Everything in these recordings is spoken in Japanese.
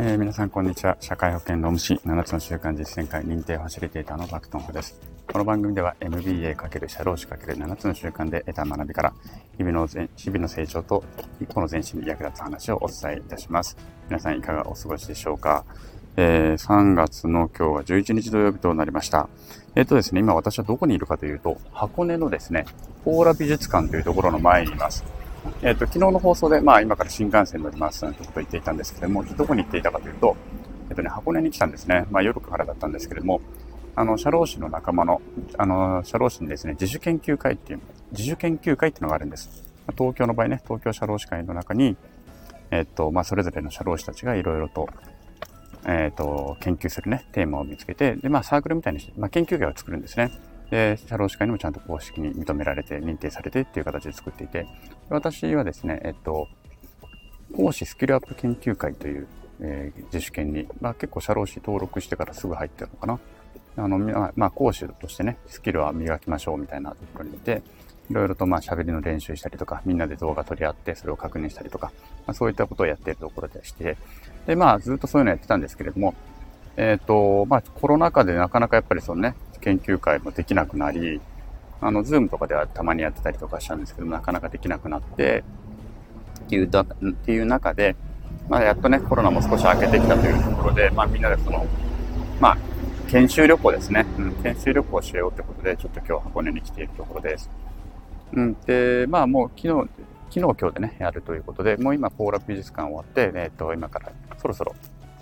えー、皆さんこんにちは。社会保険労務士7つの習慣実践会認定ファシリテーターのバクトンフです。この番組では MBA× 社労士 ×7 つの習慣で得た学びから日々の日々の成長と一歩の前進に役立つ話をお伝えいたします。皆さんいかがお過ごしでしょうか？えー、3月の今日は11日土曜日となりました。えっ、ー、とですね、今私はどこにいるかというと、箱根のですね、ポーラ美術館というところの前にいます。えっ、ー、と、昨日の放送で、まあ今から新幹線乗りますなんてことを言っていたんですけども、どこに行っていたかというと、えっ、とね、箱根に来たんですね。まあ夜からだったんですけれども、あの、社労士の仲間の、あの、社労士にですね、自主研究会っていう、自主研究会っていうのがあるんです。東京の場合ね、東京社労士会の中に、えっと、まあ、それぞれの社労士たちがいろいろとえっ、と、研究するね、テーマを見つけて、で、まあ、サークルみたいにして、まあ、研究会を作るんですね。で、社労士会にもちゃんと公式に認められて、認定されてっていう形で作っていて、私はですね、えっと、講師スキルアップ研究会という、えー、自主研に、まあ、結構社労士登録してからすぐ入ってるのかな。あの、まあ、講師としてね、スキルは磨きましょうみたいなところにいて、いろいろとまあ喋りの練習したりとか、みんなで動画撮り合ってそれを確認したりとか、まあ、そういったことをやっているところでして、で、まあずっとそういうのやってたんですけれども、えっ、ー、と、まあコロナ禍でなかなかやっぱりそのね、研究会もできなくなり、あの、ズームとかではたまにやってたりとかしたんですけど、なかなかできなくなって、っていうだ、っていう中で、まあやっとね、コロナも少し明けてきたというところで、まあみんなでその、まあ、研修旅行ですね。うん、研修旅行をしようってことで、ちょっと今日箱根に来ているところです。うん、で、まあもう昨日、昨日今日でね、やるということで、もう今、ポーラ美術館終わって、えっ、ー、と、今からそろそろ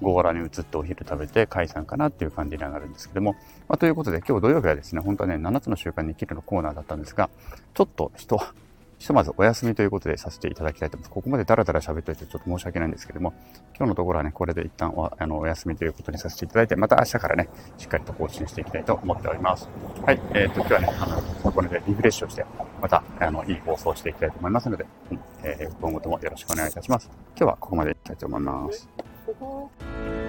ゴーラに移ってお昼食べて解散かなっていう感じにはなるんですけども、まあ、ということで今日土曜日はですね、本当はね、7つの習慣に生きるのコーナーだったんですが、ちょっと人、ひとまずお休みということでさせていただきたいと思います。ここまでダラダラ喋っておいてちょっと申し訳ないんですけども、今日のところはね、これで一旦おあのお休みということにさせていただいて、また明日からね、しっかりと更新していきたいと思っております。はい、えー、っと、今日はね、あの、これでリフレッシュをして、また、あの、いい放送していきたいと思いますので、えー、今後ともよろしくお願いいたします。今日はここまでいきたいと思います。悟空